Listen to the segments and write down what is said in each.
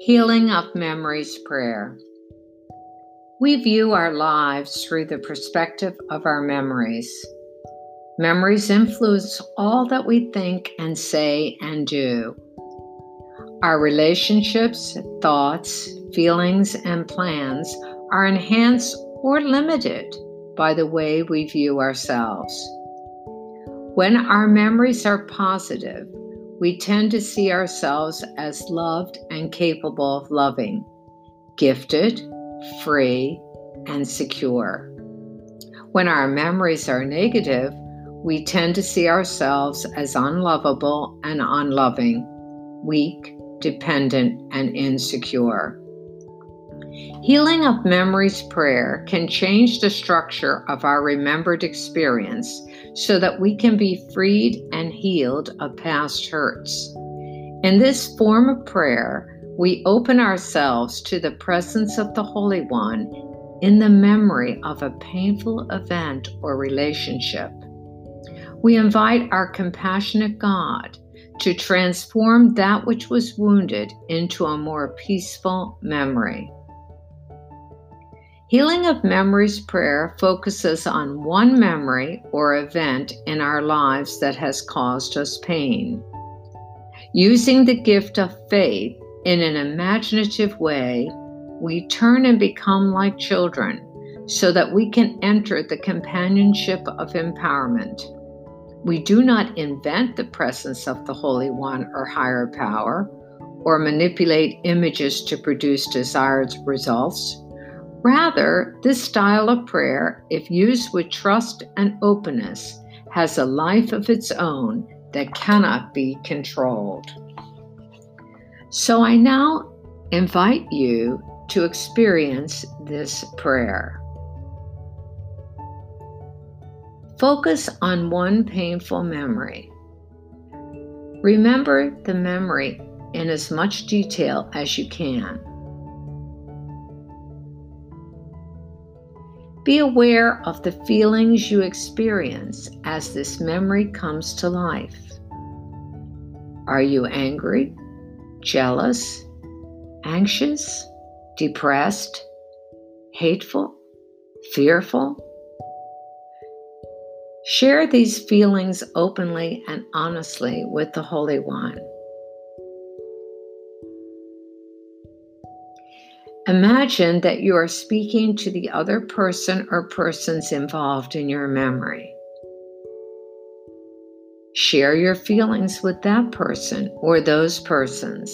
Healing of Memories Prayer. We view our lives through the perspective of our memories. Memories influence all that we think and say and do. Our relationships, thoughts, feelings, and plans are enhanced or limited by the way we view ourselves. When our memories are positive, we tend to see ourselves as loved and capable of loving, gifted, free, and secure. When our memories are negative, we tend to see ourselves as unlovable and unloving, weak, dependent, and insecure. Healing of Memories prayer can change the structure of our remembered experience so that we can be freed and healed of past hurts. In this form of prayer, we open ourselves to the presence of the Holy One in the memory of a painful event or relationship. We invite our compassionate God to transform that which was wounded into a more peaceful memory. Healing of Memories prayer focuses on one memory or event in our lives that has caused us pain. Using the gift of faith in an imaginative way, we turn and become like children so that we can enter the companionship of empowerment. We do not invent the presence of the Holy One or higher power or manipulate images to produce desired results. Rather, this style of prayer, if used with trust and openness, has a life of its own that cannot be controlled. So I now invite you to experience this prayer. Focus on one painful memory. Remember the memory in as much detail as you can. Be aware of the feelings you experience as this memory comes to life. Are you angry, jealous, anxious, depressed, hateful, fearful? Share these feelings openly and honestly with the Holy One. Imagine that you are speaking to the other person or persons involved in your memory. Share your feelings with that person or those persons.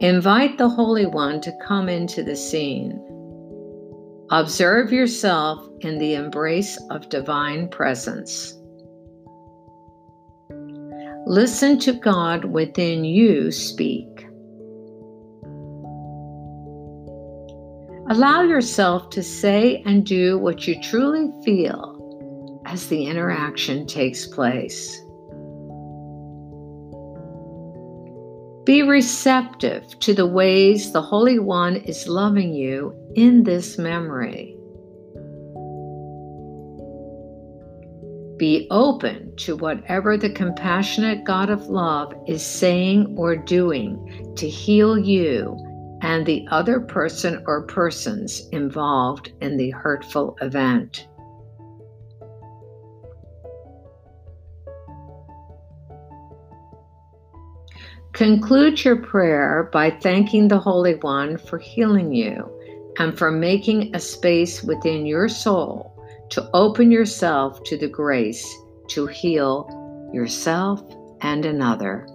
Invite the Holy One to come into the scene. Observe yourself in the embrace of divine presence. Listen to God within you speak. Allow yourself to say and do what you truly feel as the interaction takes place. Be receptive to the ways the Holy One is loving you in this memory. Be open to whatever the compassionate God of love is saying or doing to heal you and the other person or persons involved in the hurtful event. Conclude your prayer by thanking the Holy One for healing you and for making a space within your soul to open yourself to the grace to heal yourself and another.